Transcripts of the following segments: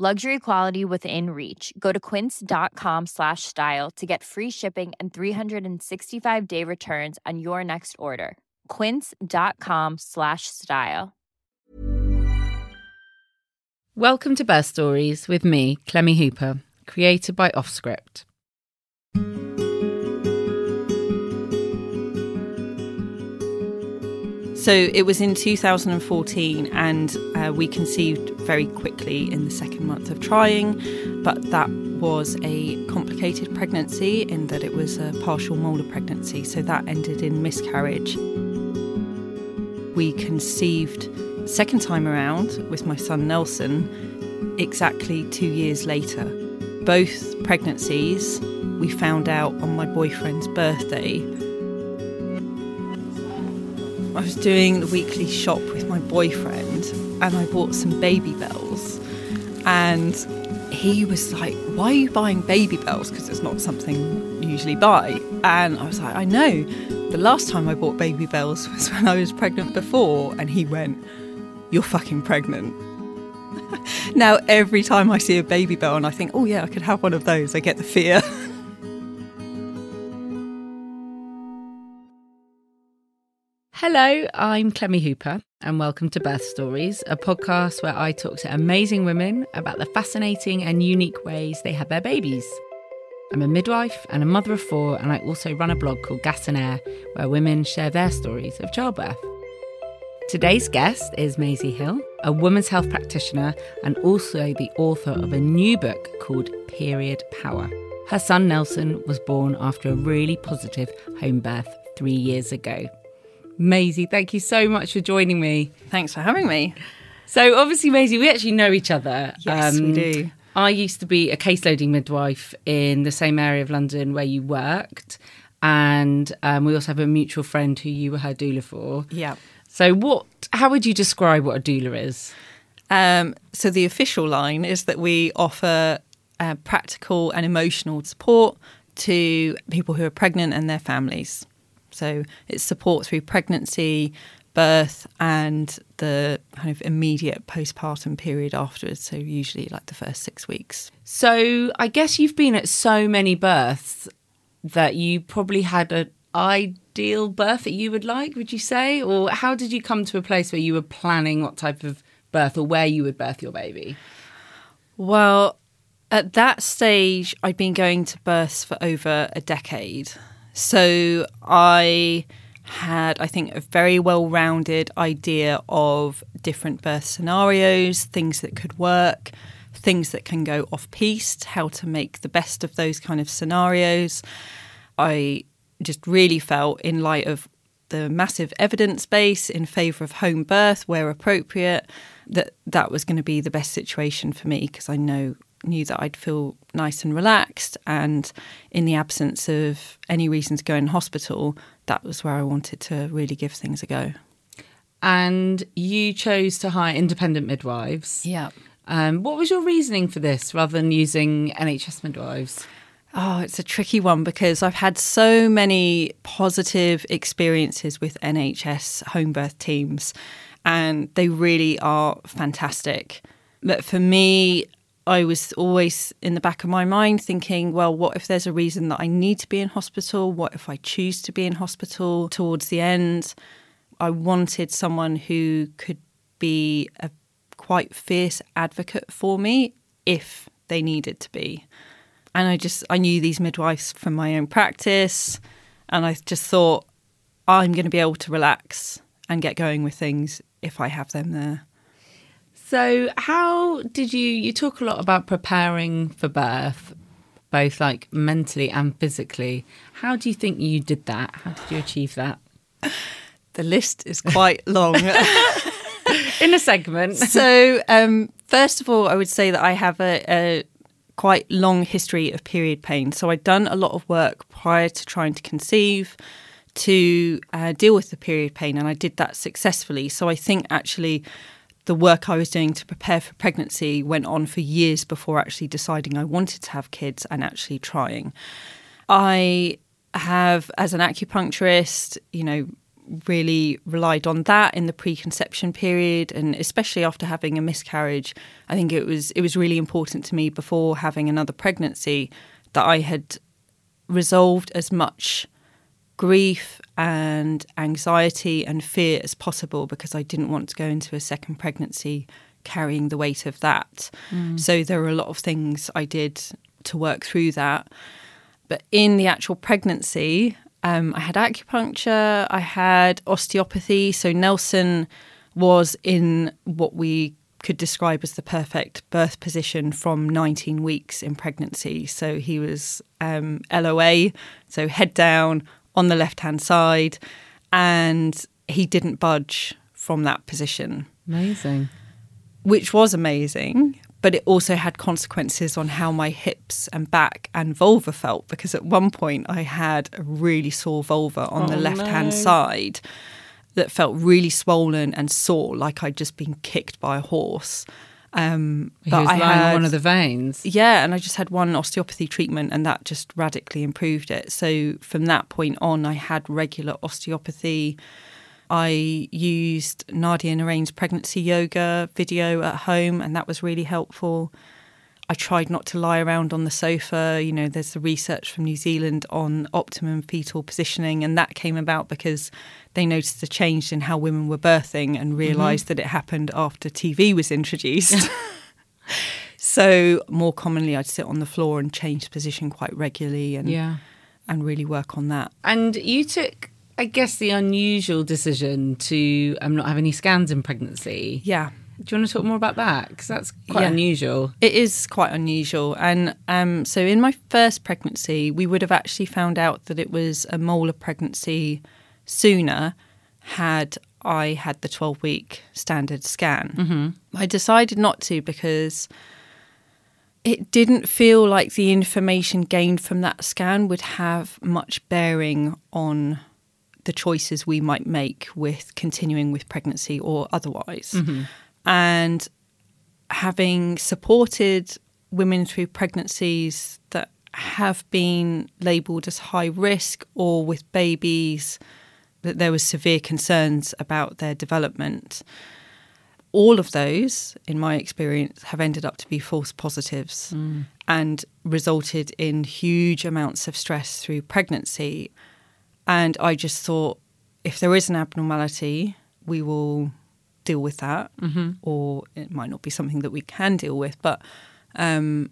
Luxury quality within reach. Go to quince.com slash style to get free shipping and 365 day returns on your next order. Quince.com slash style. Welcome to Birth Stories with me, Clemmy Hooper, created by Offscript. So it was in 2014, and uh, we conceived very quickly in the second month of trying, but that was a complicated pregnancy in that it was a partial molar pregnancy, so that ended in miscarriage. We conceived second time around with my son Nelson exactly two years later. Both pregnancies we found out on my boyfriend's birthday I was doing the weekly shop with my boyfriend and I bought some Babybels. And he was like, Why are you buying Babybels? Because it's not something you usually buy. And I was like, I know. The last time I bought Babybels was when I was pregnant before. And he went, You're fucking pregnant. now, every time I see a Babybel and I think, Oh, yeah, I could have one of those, I get the fear. Hello, I'm Clemmy Hooper, and welcome to Birth Stories, a podcast where I talk to amazing women about the fascinating and unique ways they have their babies. I'm a midwife and a mother of four, and I also run a blog called Gas and Air, where women share their stories of childbirth. Today's guest is Maisie Hill, a women's health practitioner and also the author of a new book called Period Power. Her son Nelson was born after a really positive home birth three years ago. Maisie, thank you so much for joining me. Thanks for having me. So, obviously, Maisie, we actually know each other. Yes, um, we do. I used to be a caseloading midwife in the same area of London where you worked. And um, we also have a mutual friend who you were her doula for. Yeah. So, what? How would you describe what a doula is? Um, so, the official line is that we offer uh, practical and emotional support to people who are pregnant and their families. So it's support through pregnancy, birth, and the kind of immediate postpartum period afterwards. So usually like the first six weeks. So I guess you've been at so many births that you probably had an ideal birth that you would like, would you say? Or how did you come to a place where you were planning what type of birth or where you would birth your baby? Well, at that stage, I'd been going to births for over a decade. So I had, I think, a very well rounded idea of different birth scenarios, things that could work, things that can go off piste, how to make the best of those kind of scenarios. I just really felt, in light of the massive evidence base in favour of home birth where appropriate, that that was going to be the best situation for me because I know knew that I'd feel nice and relaxed. And in the absence of any reason to go in hospital, that was where I wanted to really give things a go. And you chose to hire independent midwives. Yeah. Um, what was your reasoning for this rather than using NHS midwives? Oh, it's a tricky one because I've had so many positive experiences with NHS home birth teams, and they really are fantastic. But for me, I was always in the back of my mind thinking, well, what if there's a reason that I need to be in hospital? What if I choose to be in hospital towards the end? I wanted someone who could be a quite fierce advocate for me if they needed to be. And I just, I knew these midwives from my own practice. And I just thought, I'm going to be able to relax and get going with things if I have them there. So, how did you? You talk a lot about preparing for birth, both like mentally and physically. How do you think you did that? How did you achieve that? The list is quite long. In a segment. So, um, first of all, I would say that I have a, a quite long history of period pain. So I'd done a lot of work prior to trying to conceive to uh, deal with the period pain, and I did that successfully. So I think actually the work I was doing to prepare for pregnancy went on for years before actually deciding I wanted to have kids and actually trying. I have, as an acupuncturist, you know, really relied on that in the preconception period and especially after having a miscarriage i think it was it was really important to me before having another pregnancy that i had resolved as much grief and anxiety and fear as possible because i didn't want to go into a second pregnancy carrying the weight of that mm. so there were a lot of things i did to work through that but in the actual pregnancy um, I had acupuncture, I had osteopathy. So Nelson was in what we could describe as the perfect birth position from 19 weeks in pregnancy. So he was um, LOA, so head down on the left hand side, and he didn't budge from that position. Amazing. Which was amazing but it also had consequences on how my hips and back and vulva felt because at one point I had a really sore vulva on oh, the left hand no. side that felt really swollen and sore, like I'd just been kicked by a horse. Um, he but was I had one of the veins. Yeah, and I just had one osteopathy treatment, and that just radically improved it. So from that point on, I had regular osteopathy. I used Nadia Narain's pregnancy yoga video at home, and that was really helpful. I tried not to lie around on the sofa. You know, there's the research from New Zealand on optimum fetal positioning, and that came about because they noticed a change in how women were birthing and realised mm-hmm. that it happened after TV was introduced. so more commonly, I'd sit on the floor and change position quite regularly, and yeah. and really work on that. And you took I guess the unusual decision to um, not have any scans in pregnancy. Yeah. Do you want to talk more about that? Because that's quite yeah. unusual. It is quite unusual. And um, so, in my first pregnancy, we would have actually found out that it was a molar pregnancy sooner had I had the 12 week standard scan. Mm-hmm. I decided not to because it didn't feel like the information gained from that scan would have much bearing on the choices we might make with continuing with pregnancy or otherwise. Mm-hmm. And having supported women through pregnancies that have been labelled as high risk or with babies that there was severe concerns about their development. All of those, in my experience, have ended up to be false positives mm. and resulted in huge amounts of stress through pregnancy. And I just thought, if there is an abnormality, we will deal with that, mm-hmm. or it might not be something that we can deal with. But um,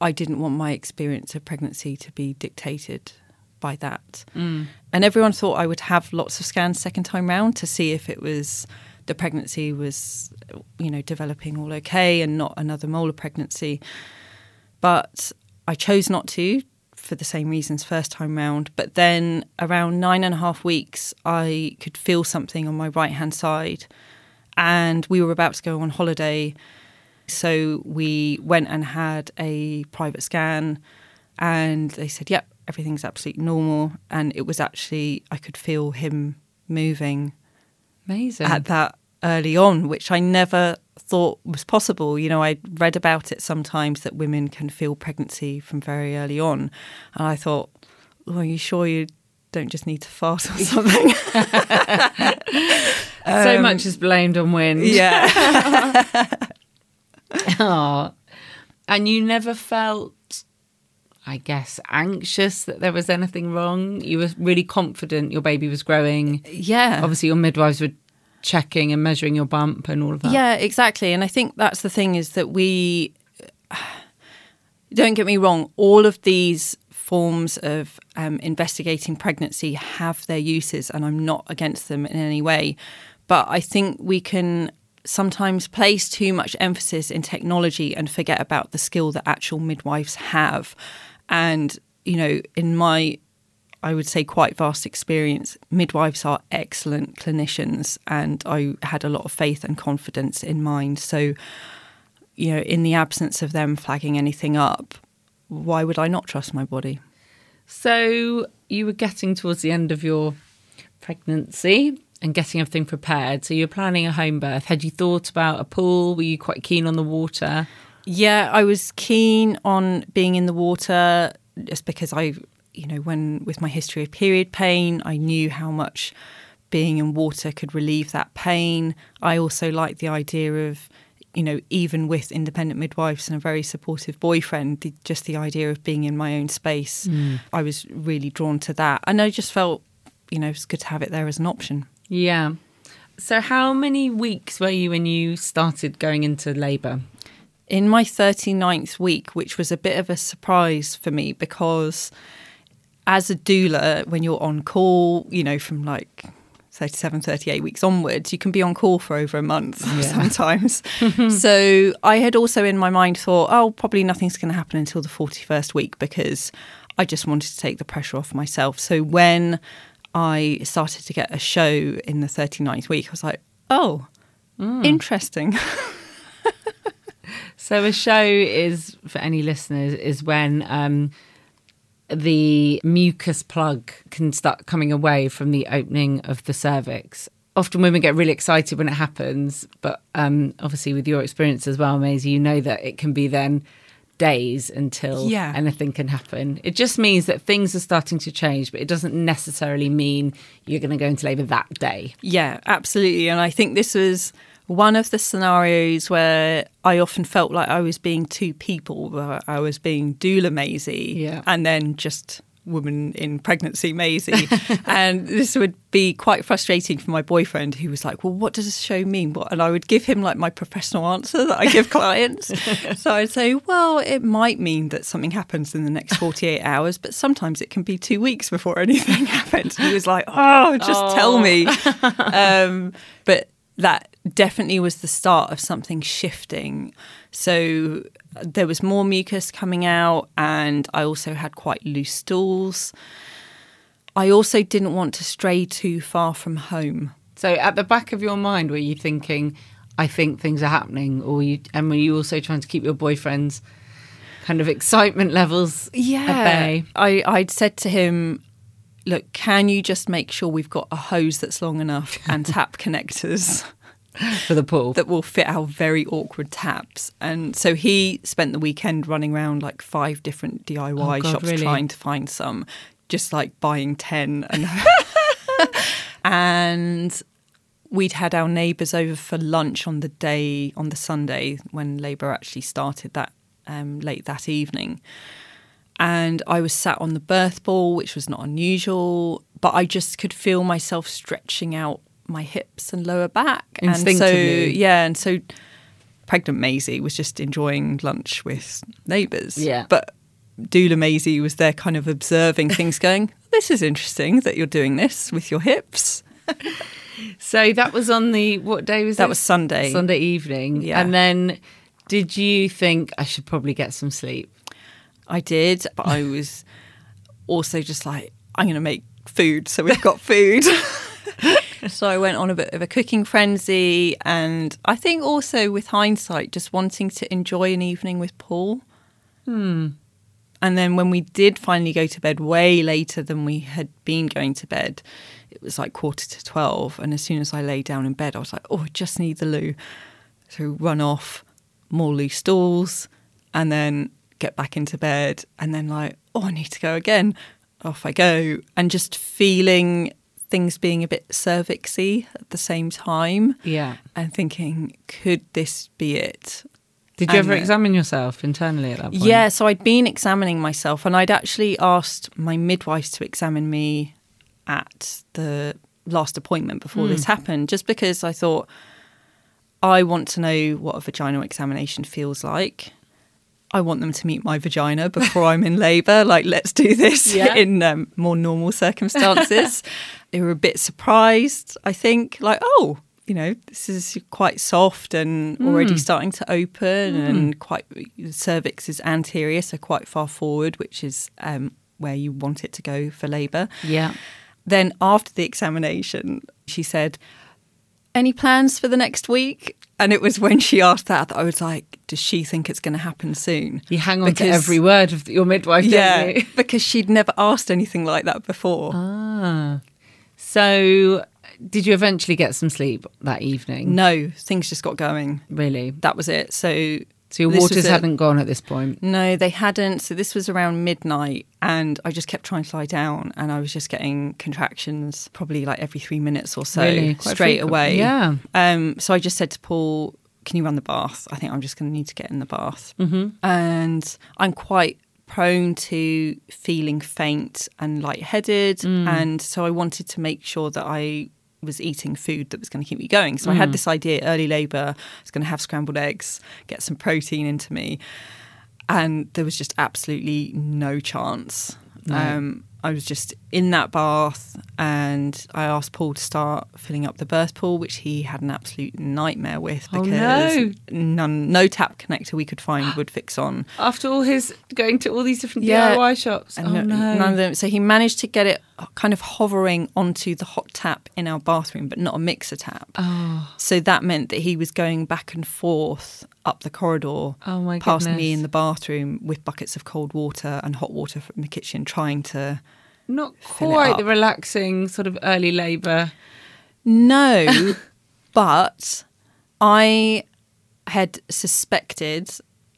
I didn't want my experience of pregnancy to be dictated by that. Mm. And everyone thought I would have lots of scans second time round to see if it was the pregnancy was, you know, developing all okay and not another molar pregnancy. But I chose not to for the same reasons first time round. But then around nine and a half weeks, I could feel something on my right hand side. And we were about to go on holiday. So we went and had a private scan. And they said, yep, everything's absolutely normal. And it was actually, I could feel him moving. Amazing. At that early on, which I never thought was possible. You know, I read about it sometimes that women can feel pregnancy from very early on. And I thought, oh, are you sure you don't just need to fart or something? so um, much is blamed on wind. Yeah. oh. And you never felt I guess, anxious that there was anything wrong. You were really confident your baby was growing. Yeah. Obviously, your midwives were checking and measuring your bump and all of that. Yeah, exactly. And I think that's the thing is that we don't get me wrong, all of these forms of um, investigating pregnancy have their uses, and I'm not against them in any way. But I think we can sometimes place too much emphasis in technology and forget about the skill that actual midwives have. And, you know, in my I would say, quite vast experience. Midwives are excellent clinicians, and I had a lot of faith and confidence in mine. So, you know, in the absence of them flagging anything up, why would I not trust my body? So you were getting towards the end of your pregnancy and getting everything prepared. So you're planning a home birth. Had you thought about a pool? Were you quite keen on the water? Yeah, I was keen on being in the water just because I, you know, when with my history of period pain, I knew how much being in water could relieve that pain. I also liked the idea of, you know, even with independent midwives and a very supportive boyfriend, the, just the idea of being in my own space, mm. I was really drawn to that. And I just felt, you know, it's good to have it there as an option. Yeah. So, how many weeks were you when you started going into labour? In my 39th week, which was a bit of a surprise for me because as a doula, when you're on call, you know, from like 37, 38 weeks onwards, you can be on call for over a month yeah. sometimes. so I had also in my mind thought, oh, probably nothing's going to happen until the 41st week because I just wanted to take the pressure off myself. So when I started to get a show in the 39th week, I was like, oh, mm. interesting. so a show is, for any listeners, is when. Um, the mucus plug can start coming away from the opening of the cervix. Often women get really excited when it happens, but um, obviously, with your experience as well, Maisie, you know that it can be then days until yeah. anything can happen. It just means that things are starting to change, but it doesn't necessarily mean you're going to go into labour that day. Yeah, absolutely. And I think this was one of the scenarios where I often felt like I was being two people, I was being doula Maisie yeah. and then just woman in pregnancy Maisie. and this would be quite frustrating for my boyfriend who was like, Well, what does this show mean? What? And I would give him like my professional answer that I give clients. so I'd say, Well, it might mean that something happens in the next 48 hours, but sometimes it can be two weeks before anything happens. he was like, Oh, just oh. tell me. Um, but that definitely was the start of something shifting. So there was more mucus coming out, and I also had quite loose stools. I also didn't want to stray too far from home. So at the back of your mind, were you thinking, I think things are happening? Or you, and were you also trying to keep your boyfriend's kind of excitement levels yeah. at bay? I, I'd said to him, look, can you just make sure we've got a hose that's long enough and tap connectors? For the pool. That will fit our very awkward taps. And so he spent the weekend running around like five different DIY oh God, shops really? trying to find some, just like buying 10. And, and we'd had our neighbours over for lunch on the day, on the Sunday when Labour actually started that um, late that evening and I was sat on the birth ball, which was not unusual, but I just could feel myself stretching out my hips and lower back. And so, yeah, and so pregnant Maisie was just enjoying lunch with neighbours. Yeah. But doula Maisie was there kind of observing things going, this is interesting that you're doing this with your hips. so that was on the, what day was that? That was Sunday. Sunday evening. Yeah. And then did you think I should probably get some sleep? I did, but I was also just like, I'm going to make food. So we've got food. So I went on a bit of a cooking frenzy. And I think also with hindsight, just wanting to enjoy an evening with Paul. Hmm. And then when we did finally go to bed way later than we had been going to bed, it was like quarter to 12. And as soon as I lay down in bed, I was like, oh, I just need the loo. So run off, more loose stools, and then get back into bed and then like, oh, I need to go again. Off I go. And just feeling things being a bit cervixy at the same time. Yeah. And thinking, could this be it? Did you and ever examine yourself internally at that point? Yeah, so I'd been examining myself and I'd actually asked my midwife to examine me at the last appointment before mm. this happened, just because I thought I want to know what a vaginal examination feels like. I want them to meet my vagina before I'm in labour. Like, let's do this yeah. in um, more normal circumstances. they were a bit surprised, I think, like, oh, you know, this is quite soft and mm. already starting to open, mm. and quite cervix is anterior, so quite far forward, which is um, where you want it to go for labour. Yeah. Then after the examination, she said, "Any plans for the next week?" And it was when she asked that that I was like, does she think it's going to happen soon? You hang on to every word of your midwife, Yeah, you? because she'd never asked anything like that before. Ah. So, did you eventually get some sleep that evening? No, things just got going. Really? That was it. So, So your this waters it. hadn't gone at this point? No, they hadn't. So this was around midnight, and I just kept trying to lie down, and I was just getting contractions, probably like every three minutes or so, Really? Straight away. Yeah. Um. So I just said to Paul, "Can you run the bath? I think I'm just going to need to get in the bath." Mm-hmm. And I'm quite prone to feeling faint and lightheaded, Mm. and so I wanted to make sure that I was eating food that was going to keep me going. So I Mm. had this idea early labour, I was going to have scrambled eggs, get some protein into me. And there was just absolutely no chance. Um, I was just in that bath and I asked Paul to start filling up the birth pool, which he had an absolute nightmare with Oh, because no. none, no tap connector we could find would fix on. After all his going to all these different Yeah. DIY shops. And oh, no- no. none of them. So he managed to get it kind of hovering onto the hot tap in our bathroom, but not a mixer tap. Oh. So that meant that he was going back and forth up the corridor, Oh, my past goodness. me in the bathroom with buckets of cold water and hot water from the kitchen, trying to. Not quite the relaxing sort of early labour. No, but I had suspected,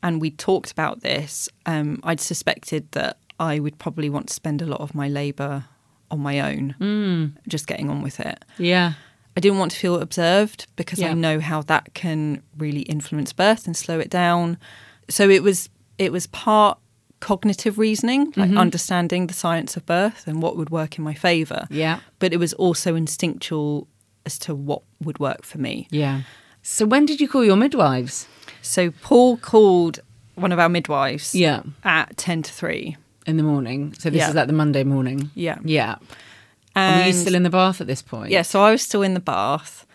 and we talked about this. Um, I'd suspected that I would probably want to spend a lot of my labour on my own, Mm. just getting on with it. Yeah. I didn't want to feel observed because Yeah. I know how that can really influence birth and slow it down. So it was it was part cognitive reasoning, like mm-hmm. understanding the science of birth and what would work in my favour. Yeah. But it was also instinctual as to what would work for me. Yeah. So when did you call your midwives? So Paul called one of our midwives Yeah. at ten to three. In the morning. So this Yeah. is like the Monday morning. Yeah. Yeah. And, were you still in the bath at this point? Yeah, so I was still in the bath.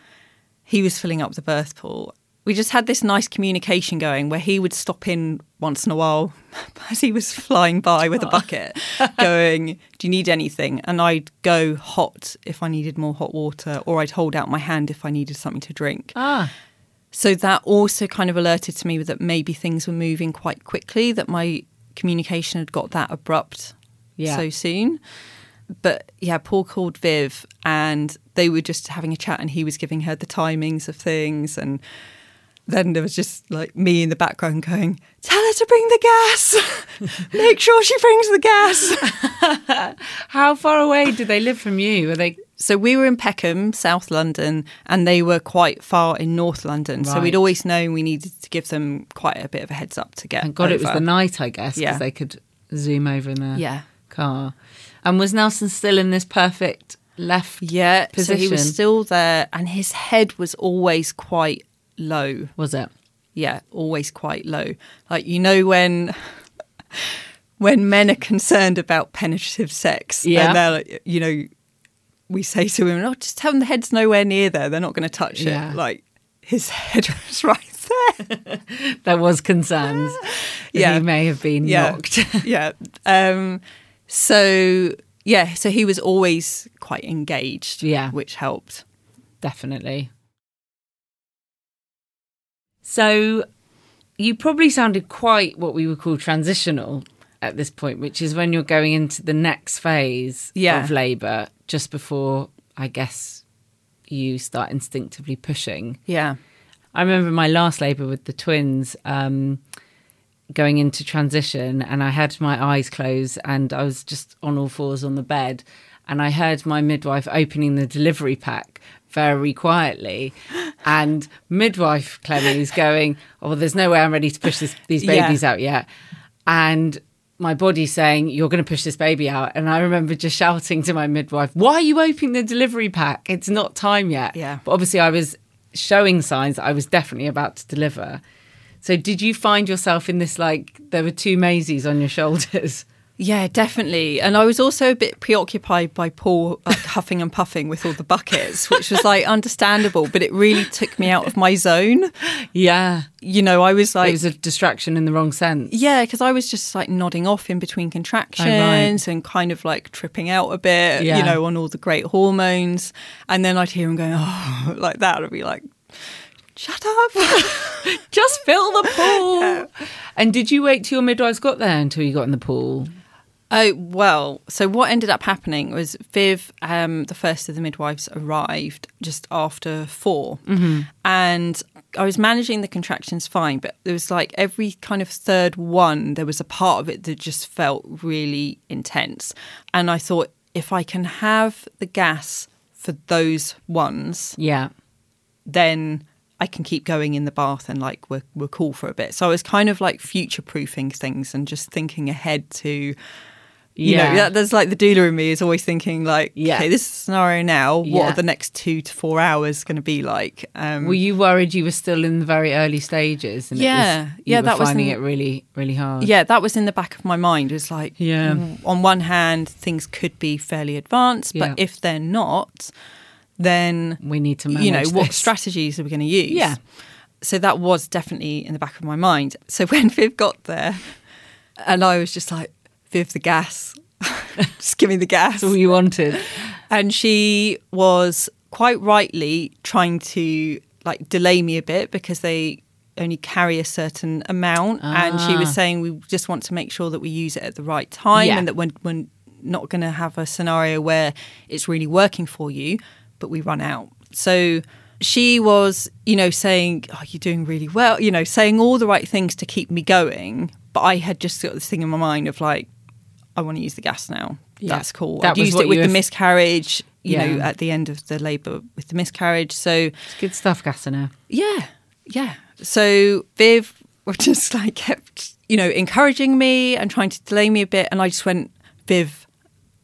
He was filling up the birth pool. We just had this nice communication going where he would stop in once in a while as he was flying by with a bucket, going, Do you need anything? And I'd go hot if I needed more hot water, or I'd hold out my hand if I needed something to drink. Ah. So that also kind of alerted to me that maybe things were moving quite quickly, that my communication had got that abrupt Yeah. so soon. But yeah, Paul called Viv and they were just having a chat and he was giving her the timings of things and then there was just like me in the background going, Tell her to bring the gas. Make sure she brings the gas. How far away did they live from you? Were they So we were in Peckham, South London, and they were quite far in North London. So we'd always known we needed to give them quite a bit of a heads up to get. Thank God it was the night, I guess, because Yeah. they could zoom over in their Yeah. car. And was Nelson still in this perfect left Yeah, position? so he was still there, and his head was always quite low. Was it? Yeah, always quite low. Like you know when when men are concerned about penetrative sex, Yeah. and they're like, you know, we say to women, "Oh, just tell them the head's nowhere near there; they're not going to touch Yeah. it." Like his head was right there. There was concerns. Yeah. He may have been yeah, knocked. yeah. Um, so yeah, so he was always quite engaged. Yeah. which helped. Definitely. So you probably sounded quite what we would call transitional at this point, which is when you're going into the next phase Yeah. of labour, just before I guess you start instinctively pushing. Yeah, I remember my last labour with the twins, um, going into transition, and I had my eyes closed, and I was just on all fours on the bed, and I heard my midwife opening the delivery pack very quietly, and midwife Clemmy's going, "Oh, there's no way I'm ready to push this, these Yeah. babies out yet," and my body saying, You're going to push this baby out. And I remember just shouting to my midwife, Why are you opening the delivery pack? It's not time yet. Yeah. But obviously, I was showing signs that I was definitely about to deliver. So, did you find yourself in this like there were two Maisies on your shoulders? Yeah, definitely. And I was also a bit preoccupied by Paul like huffing and puffing with all the buckets, which was like understandable, but it really took me out of my zone. Yeah. You know, I was like, it was a distraction in the wrong sense. yeah, because I was just like nodding off in between oh, contractions and kind of like tripping out a bit, Yeah. you know, on all the great hormones. And then I'd hear him going, oh, like that. I'd be like shut up. Just fill the pool. And did you wait till your midwives got there until you got in the pool? Oh well, so what ended up happening was Viv, um, the first of the midwives, arrived just after 4 and I was managing the contractions fine, but there was like every kind of third one, there was a part of it that just felt really intense, and I thought if I can have the gas for those ones, Yeah. then I can keep going in the bath and like we're we're cool for a bit. So I was kind of like future proofing things and just thinking ahead to you Yeah. know, that, there's like the doula in me is always thinking like, Yeah. okay, this scenario now, what Yeah. are the next two to four hours going to be like? Um, Were you worried you were still in the very early stages? And Yeah. it was, you Yeah, were that was finding in- it really, really hard. yeah, that was in the back of my mind. It was like, Yeah. on one hand, things could be fairly advanced, but Yeah. if they're not, then We need to manage you know what strategies are we going to use Yeah. so that was definitely in the back of my mind so when viv got there and i was just like viv the gas just give me the gas That's all you wanted. and she was quite rightly trying to like delay me a bit because they only carry a certain amount and she was Ah. saying we just want to make sure that we use it at the right time Yeah. and that we're, we're not going to have a scenario where it's really working for you but we run out so she was you know saying oh you're doing really well you know saying all the right things to keep me going but i had just got this thing in my mind of like i want to use the gas now Yeah. that's cool That i'd used it with the miscarriage you know at the end of the labour with the miscarriage. So It's good stuff, Gassina. yeah, yeah. So Viv was just like kept you know encouraging me and trying to delay me a bit, and I just went Viv,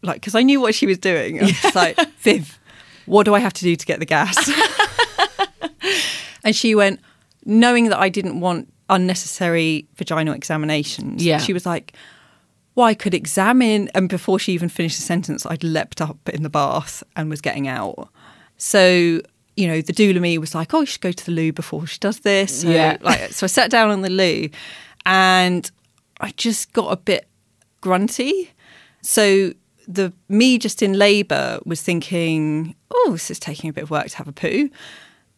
like because I knew what she was doing. I was just like Viv, what do I have to do to get the gas? and she went, knowing that I didn't want unnecessary vaginal examinations. Yeah. she was like. Well, I could examine, and before she even finished the sentence, I'd leapt up in the bath and was getting out. So, you know, the doula me was like, "Oh, you should go to the loo before she does this." So, Yeah. Like, so I sat down on the loo, and I just got a bit grunty. So the me just in labour was thinking, "Oh, this is taking a bit of work to have a poo,"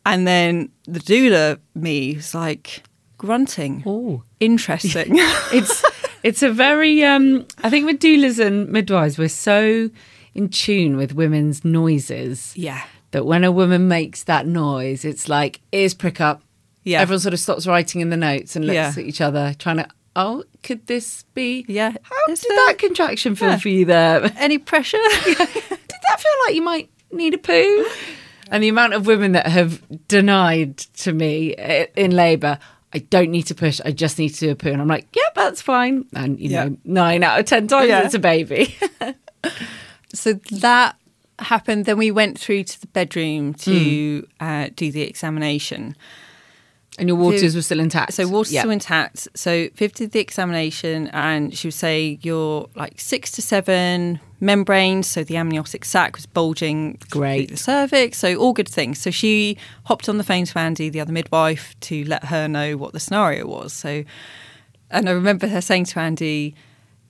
and then the doula me was like grunting. Oh. Interesting. it's it's a very um I think with doulas and midwives we're so in tune with women's noises yeah. that when a woman makes that noise it's like ears prick up. Yeah. Everyone sort of stops writing in the notes and looks Yeah. at each other trying to oh could this be Yeah. How Is did there- that contraction feel Yeah. for you there? Any pressure? did that feel like you might need a poo? And the amount of women that have denied to me in labour, I don't need to push, I just need to do a poo. And I'm like, yep, that's fine. And, you Yeah. know, nine out of 10 times Yeah. it's a baby. so that happened. Then we went through to the bedroom to uh, do the examination. and your waters were still intact. So water's Yeah. still intact. So Viv did the examination, and she would say you're like six to seven membranes. So the amniotic sac was bulging Great. the cervix. So all good things. So she hopped on the phone to Andy, the other midwife, to let her know what the scenario was. So, and I remember her saying to Andy,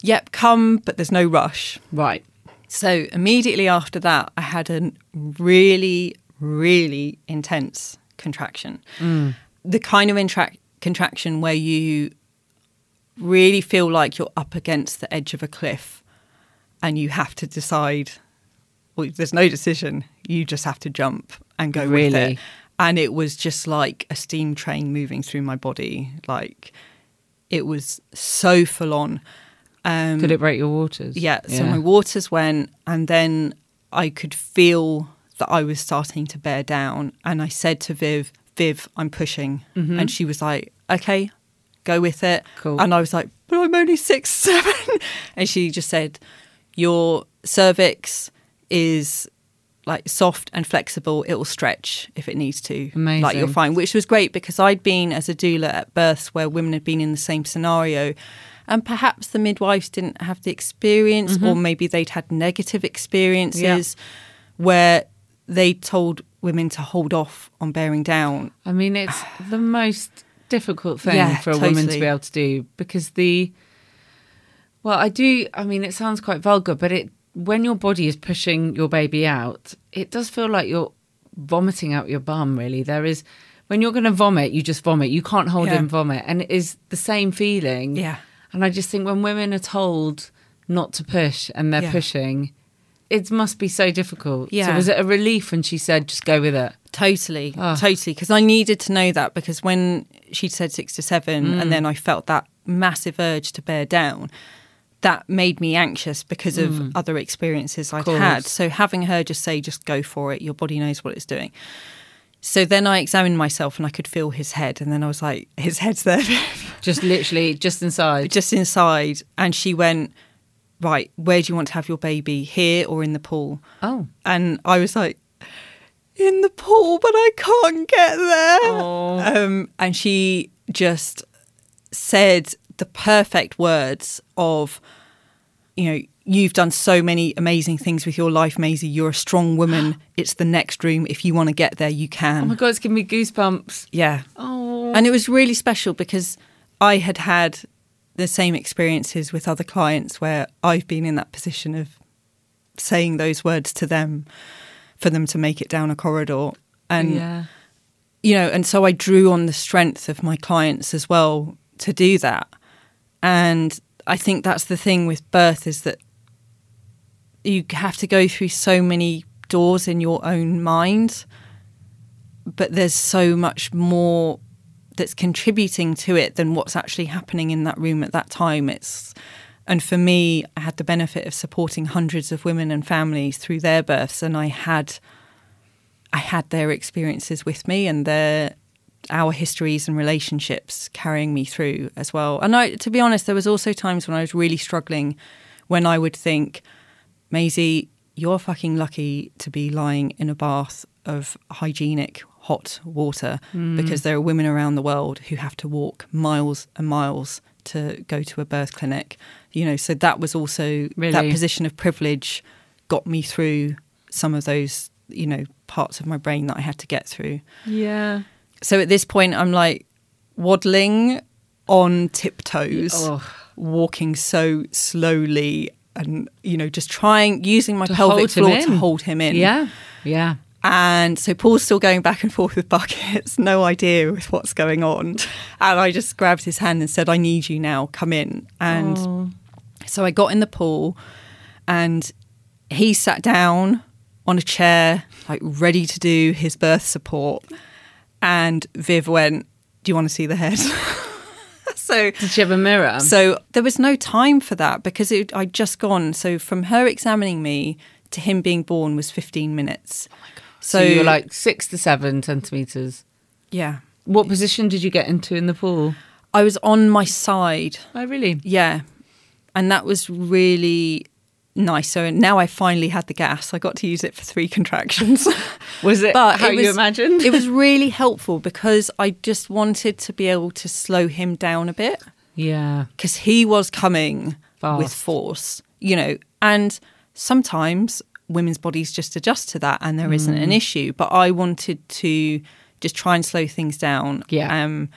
"Yep, come, but there's no rush." Right. So immediately after that, I had a really, really intense contraction. Mm. The kind of intra- contraction where you really feel like you're up against the edge of a cliff and you have to decide. Well, there's no decision. You just have to jump and go with it. And it was just like a steam train moving through my body. Like it was so full on. Um, Could it break your waters? yeah, so my waters went, and then I could feel that I was starting to bear down. And I said to Viv, Viv, I'm pushing. And she was like, okay, go with it. Cool. And I was like, but I'm only six, seven. and she just said, your cervix is like soft and flexible. It will stretch if it needs to. Amazing. Like you're fine, which was great because I'd been as a doula at births where women had been in the same scenario. And perhaps the midwives didn't have the experience, or mm-hmm. maybe they'd had negative experiences where they told women to hold off on bearing down. I mean, it's the most difficult thing Yeah, for a woman to be able to do because the. Well, I do. I mean, it sounds quite vulgar, but it when your body is pushing your baby out, it does feel like you're vomiting out your bum. Really, there is when you're going to vomit, you just vomit. You can't hold Yeah. in vomit. And it is the same feeling. Yeah. And I just think when women are told not to push and they're Yeah. pushing, it must be so difficult. So Yeah. was it a relief when she said, just go with it? Totally, Ah. totally. Because I needed to know that because when she said six to seven, Mm. and then I felt that massive urge to bear down, that made me anxious because of other experiences I'd had. So having her just say, just go for it, your body knows what it's doing. So then I examined myself and I could feel his head. And then I was like, his head's there, Just literally, just inside. just inside. And she went, right, where do you want to have your baby, here or in the pool? oh. and I was like, in the pool, but I can't get there. Oh. Um, and she just said the perfect words of, you know, you've done so many amazing things with your life, Maisie. You're a strong woman. it's the next room. If you want to get there, you can. Oh my God, it's giving me goosebumps. yeah. Oh. And it was really special because I had had the same experiences with other clients where I've been in that position of saying those words to them for them to make it down a corridor. And, yeah. you know, and so I drew on the strength of my clients as well to do that. And I think that's the thing with birth is that you have to go through so many doors in your own mind, but there's so much more that's contributing to it than what's actually happening in that room at that time. It's and for me, I had the benefit of supporting hundreds of women and families through their births, and I had I had their experiences with me and their our histories and relationships carrying me through as well. And I, to be honest, there was also times when I was really struggling, when I would think, Maisie, you're fucking lucky to be lying in a bath of hygienic hot water mm. because there are women around the world who have to walk miles and miles to go to a birth clinic. You know, so that was also that position of privilege got me through some of those, you know, parts of my brain that I had to get through. Yeah. So at this point, I'm like waddling on tiptoes, Oh. walking so slowly, and you know, just trying using my To pelvic floor to hold him in. Yeah. Yeah. And so Paul's still going back and forth with buckets, no idea with what's going on. And I just grabbed his hand and said, I need you now, come in. And Oh. so I got in the pool and he sat down on a chair, like ready to do his birth support. And Viv went, Do you want to see the head? so Did she have a mirror? so there was no time for that because it, I'd just gone. So from her examining me to him being born was 15 minutes. Oh my God. so you were like six to seven centimeters. yeah. What position did you get into in the pool? I was on my side. Oh, really? Yeah. And that was really nice. So now I finally had the gas. I got to use it for three contractions. Was it but how it you was- imagined? it was really helpful because I just wanted to be able to slow him down a bit yeah. because he was coming Fast. with force, you know, and sometimes women's bodies just adjust to that and there not Mm. an issue. But I wanted to just try and slow things down. Yeah. Um,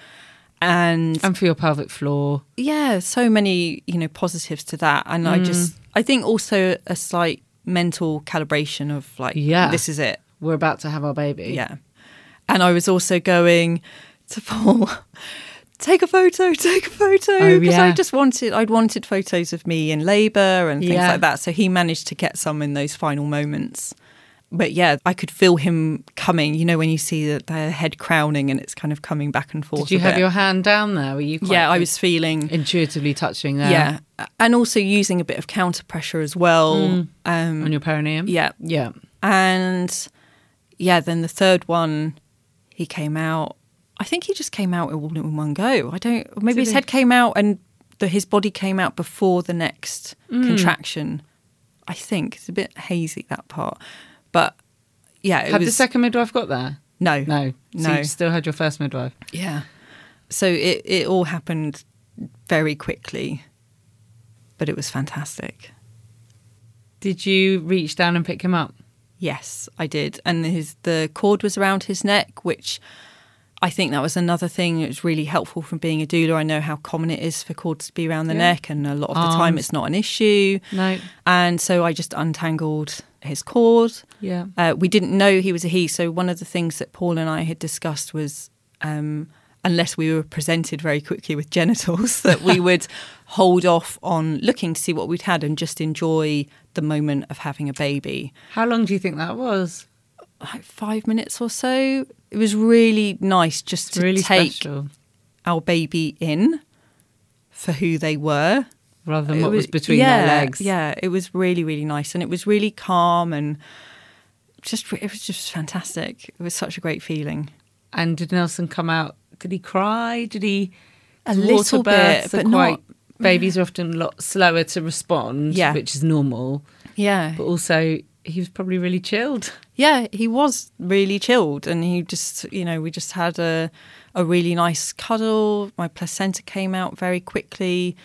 and And for your pelvic floor. yeah, so many, you know, positives to that. And Mm. I just, I think also a slight mental calibration of like, Yeah. this is it. We're about to have our baby. Yeah. And I was also going to Paul, take a photo, take a photo. Oh, Because yeah. I just wanted, I'd wanted photos of me in labour and things Yeah. like that. So he managed to get some in those final moments. But yeah, I could feel him coming. You know, when you see the, the head crowning and it's kind of coming back and forth. Did you have bit. your hand down there? Were you? Yeah, I was feeling. intuitively touching there. Yeah. And also using a bit of counter pressure as well. Mm. Um, On your perineum. yeah. Yeah. And yeah, then the third one, he came out. I think he just came out all in one go. I don't. Maybe Did his he? head came out and the, his body came out before the next Mm. contraction. I think it's a bit hazy that part, but yeah, it Had was the second midwife got there? no, No. So no, you still had your first midwife. yeah. So it it all happened very quickly, but it was fantastic. Did you reach down and pick him up? Yes, I did. And his the cord was around his neck, which I think that was another thing that was really helpful from being a doula. I know how common it is for cords to be around the Yeah. neck, and a lot of the time it's not an issue. No. And so I just untangled his cord. Yeah. Uh, we didn't know he was a he, so one of the things that Paul and I had discussed was um, unless we were presented very quickly with genitals, that we would hold off on looking to see what we'd had and just enjoy the moment of having a baby. How long do you think that was? Like five minutes or so. It was really nice just to really take special. our baby in for who they were. Rather than It what was, between yeah, their legs. Yeah, it was really, really nice. And it was really calm and just, it was just fantastic. It was such a great feeling. And did Nelson come out? Did he cry? Did he? A little bit, but quite. not- Babies are often a lot slower to respond, Yeah. which is normal. Yeah. But also, he was probably really chilled. Yeah, he was really chilled and he just, you know, we just had a a really nice cuddle. My placenta came out very quickly.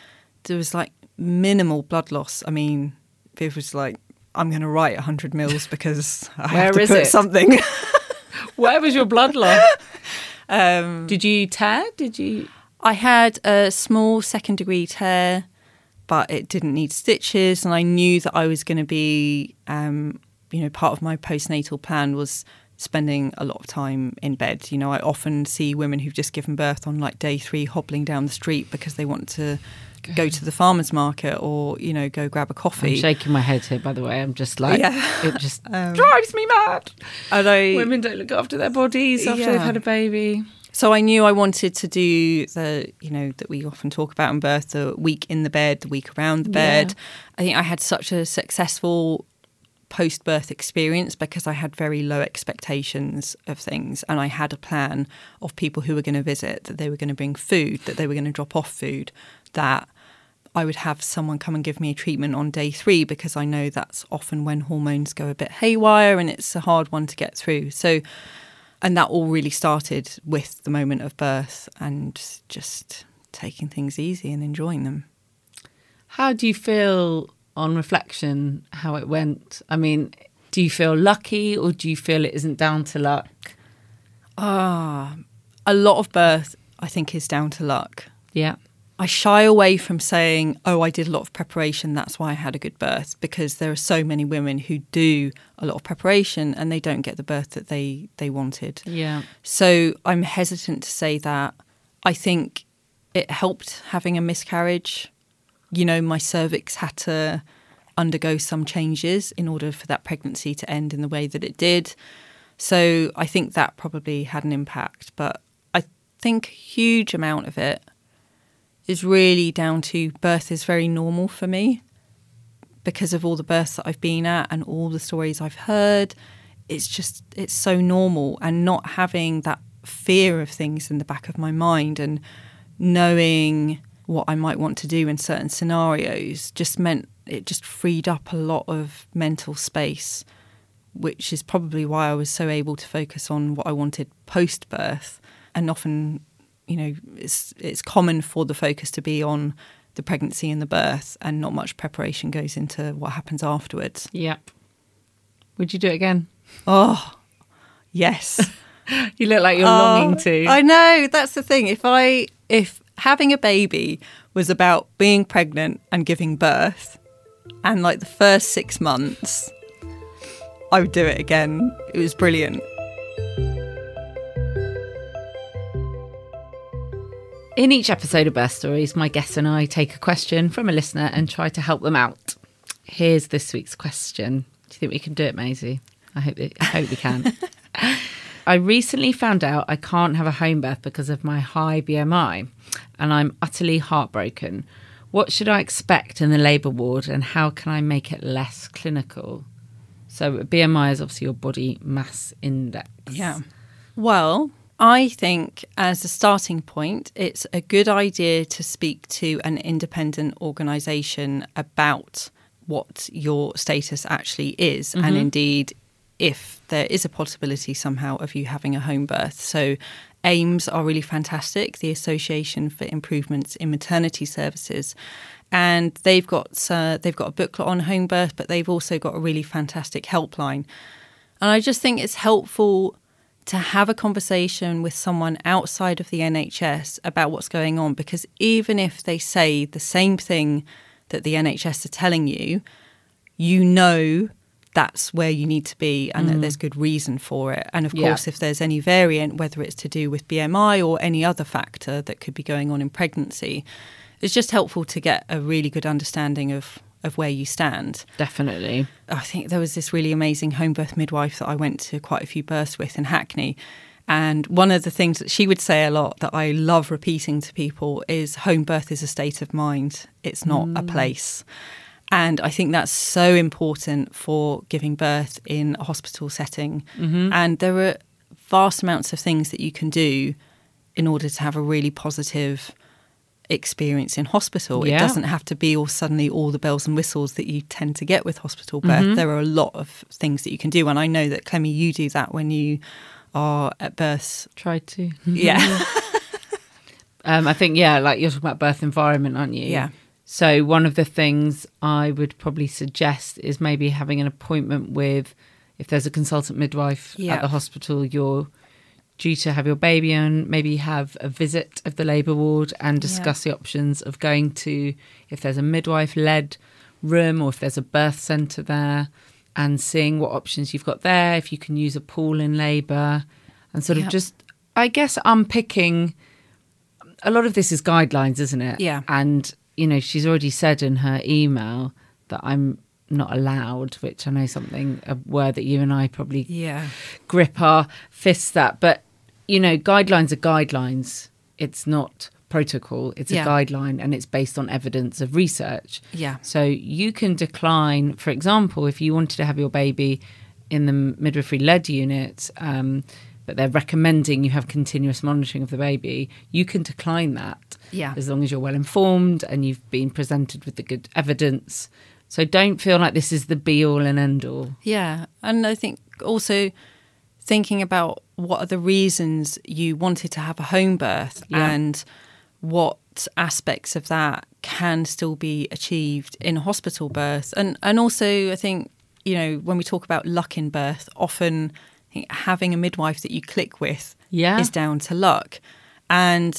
There was like minimal blood loss. I mean, it was like I'm going to write 100 mils because I Where have to is put it? something. Where was your blood loss? um, Did you tear? Did you? I had a small second degree tear, but it didn't need stitches, and I knew that I was going to be, um, you know, part of my postnatal plan was spending a lot of time in bed. You know, I often see women who've just given birth on like day three hobbling down the street because they want to go to the farmer's market or, you know, go grab a I'm coffee. shaking my head here, by the way. I'm just like, Yeah. it just Um, drives me mad. And I- Women don't look after their bodies after they've had a baby. So I knew I wanted to do the, you know, that we often talk about in birth, the week in the bed, the week around the Yeah. bed. I think I had such a successful post birth experience because I had very low expectations of things and I had a plan of people who were going to visit, that they were going to bring food, that they were going to drop off food, that I would have someone come and give me a treatment on day three because I know that's often when hormones go a bit haywire and it's a hard one to get through. So, and that all really started with the moment of birth and just taking things easy and enjoying them. How do you feel on reflection how it went? I mean, do you feel lucky or do you feel it isn't down to luck? Ah, a lot of birth, I think, is down to luck. Yeah. I shy away from saying, oh, I did a lot of preparation, that's why I had a good birth, because there are so many women who do a lot of preparation and they don't get the birth that they, they wanted. Yeah. So I'm hesitant to say that. I think it helped having a miscarriage. You know, my cervix had to undergo some changes in order for that pregnancy to end in the way that it did. So I think that probably had an impact. But I think a huge amount of it is really down to birth is very normal for me because of all the births that I've been at and all the stories I've heard. It's just, it's so normal. And not having that fear of things in the back of my mind and knowing what I might want to do in certain scenarios just meant it just freed up a lot of mental space, which is probably why I was so able to focus on what I wanted post birth. And often, you know, it's it's common for the focus to be on the pregnancy and the birth, and not much preparation goes into what happens afterwards. Yep. Would you do it again? Oh, yes. You look like you're Oh, longing to. I know that's the thing. If I if having a baby was about being pregnant and giving birth, and like the first six months, I would do it again. It was brilliant. In each episode of Birth Stories, my guests and I take a question from a listener and try to help them out. Here's this week's question. Do you think we can do it, Maisie? I hope that, I hope we can. I recently found out I can't have a home birth because of my high BMI, and I'm utterly heartbroken. What should I expect in the labour ward, and how can I make it less clinical? So, BMI is obviously your body mass index. Yeah. Well, I think as a starting point, it's a good idea to speak to an independent organisation about what your status actually is, and indeed if there is a possibility somehow of you having a home birth. So, AIMS are really fantastic, the Association for Improvements in Maternity Services. And they've got uh, they've got a booklet on home birth, but they've also got a really fantastic helpline. And I just think it's helpful to have a conversation with someone outside of the NHS about what's going on because even if they say the same thing that the NHS are telling you, you know that's where you need to be and that mm. there's good reason for it. And of Yeah. course, if there's any variant, whether it's to do with BMI or any other factor that could be going on in pregnancy, it's just helpful to get a really good understanding of, of where you stand. Definitely. I think there was this really amazing home birth midwife that I went to quite a few births with in Hackney. And one of the things that she would say a lot that I love repeating to people is home birth is a state of mind, it's not a mm. place. And I think that's so important for giving birth in a hospital setting. Mm-hmm. And there are vast amounts of things that you can do in order to have a really positive experience in hospital. Yeah. It doesn't have to be all suddenly all the bells and whistles that you tend to get with hospital birth. There are a lot of things that you can do. And I know that, Clemmy, you do that when you are at births. Try to. Yeah. Um, I think, yeah, like you're talking about birth environment, aren't you? Yeah. So, one of the things I would probably suggest is maybe having an appointment with, if there's a consultant midwife Yeah. at the hospital, you're due to have your baby and maybe have a visit of the labour ward and discuss the options of going to, if there's a midwife led room or if there's a birth centre there, and seeing what options you've got there, if you can use a pool in labour, and sort Yeah. of just, I guess, unpicking a lot of this is guidelines, isn't it? Yeah. And, you know, she's already said in her email that I'm not allowed, which I know something, a word that you and I probably Yeah. grip our fists at. But, you know, guidelines are guidelines. It's not protocol, it's Yeah. a guideline and it's based on evidence of research. Yeah. So you can decline, for example, if you wanted to have your baby in the midwifery led unit, um, but they're recommending you have continuous monitoring of the baby, you can decline that. Yeah. As long as you're well informed and you've been presented with the good evidence. So don't feel like this is the be all and end all. Yeah. And I think also thinking about what are the reasons you wanted to have a home birth Yeah. and what aspects of that can still be achieved in a hospital birth. And and also I think, you know, when we talk about luck in birth, often I think having a midwife that you click with Yeah. is down to luck. And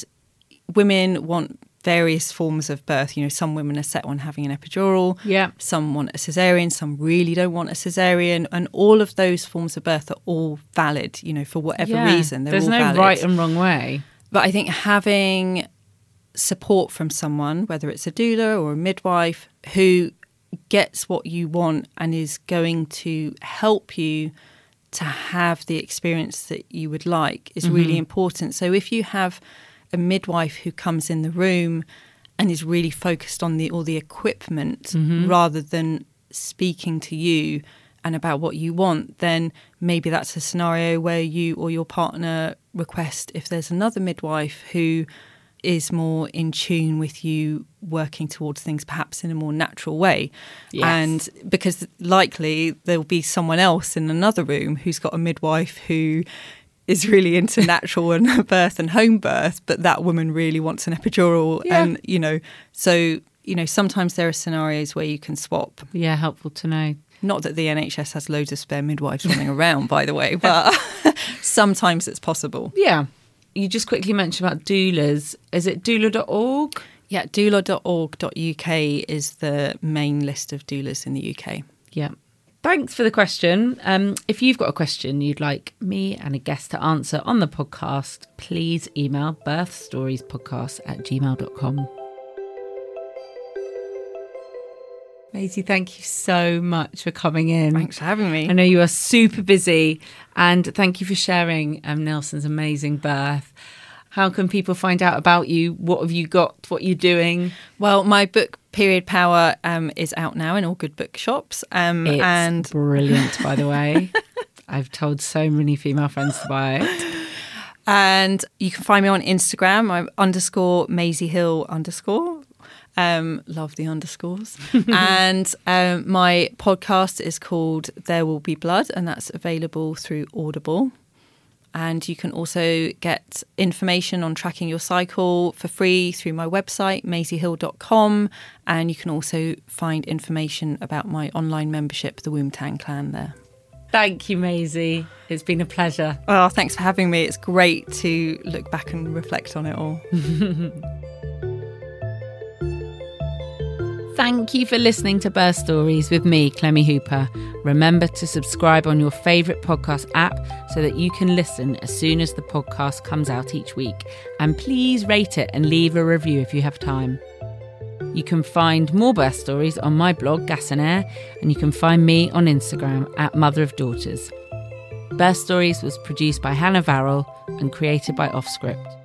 women want various forms of birth. You know, some women are set on having an epidural. Yeah. Some want a cesarean. Some really don't want a cesarean. And all of those forms of birth are all valid. You know, for whatever Yeah. reason, they're There's no valid. right and wrong way. But I think having support from someone, whether it's a doula or a midwife, who gets what you want and is going to help you to have the experience that you would like is really mm-hmm. important. So if you have a midwife who comes in the room and is really focused on the all the equipment mm-hmm. rather than speaking to you and about what you want, then maybe that's a scenario where you or your partner request if there's another midwife who is more in tune with you working towards things perhaps in a more natural way. Yes. And because likely there'll be someone else in another room who's got a midwife who is really into natural and birth and home birth, but that woman really wants an epidural. Yeah. And, you know, so, you know, sometimes there are scenarios where you can swap. Yeah, helpful to know. Not that the NHS has loads of spare midwives running around, by the way, but sometimes it's possible. Yeah. You just quickly mentioned about doulas. Is it doula.org? Yeah, doula.org.uk is the main list of doulas in the UK. Yeah. Thanks for the question. Um, if you've got a question you'd like me and a guest to answer on the podcast, please email birthstoriespodcast at gmail.com. Maisie, thank you so much for coming in. Thanks for having me. I know you are super busy, and thank you for sharing um, Nelson's amazing birth. How can people find out about you? What have you got? What you're doing? Well, my book Period Power um, is out now in all good bookshops. Um, It's and brilliant, by the way. I've told so many female friends to buy it. and you can find me on Instagram. I'm underscore Maisie Hill underscore. Um, love the underscores. and um, my podcast is called There Will Be Blood, and that's available through Audible. And you can also get information on tracking your cycle for free through my website, maisiehill.com. And you can also find information about my online membership, the Wombtang Clan, there. Thank you, Maisie. It's been a pleasure. Oh, thanks for having me. It's great to look back and reflect on it all. Thank you for listening to Birth Stories with me, Clemmy Hooper. Remember to subscribe on your favourite podcast app so that you can listen as soon as the podcast comes out each week. And please rate it and leave a review if you have time. You can find more birth stories on my blog, Gas and Air, and you can find me on Instagram at Mother of Daughters. Birth Stories was produced by Hannah Varrell and created by Offscript.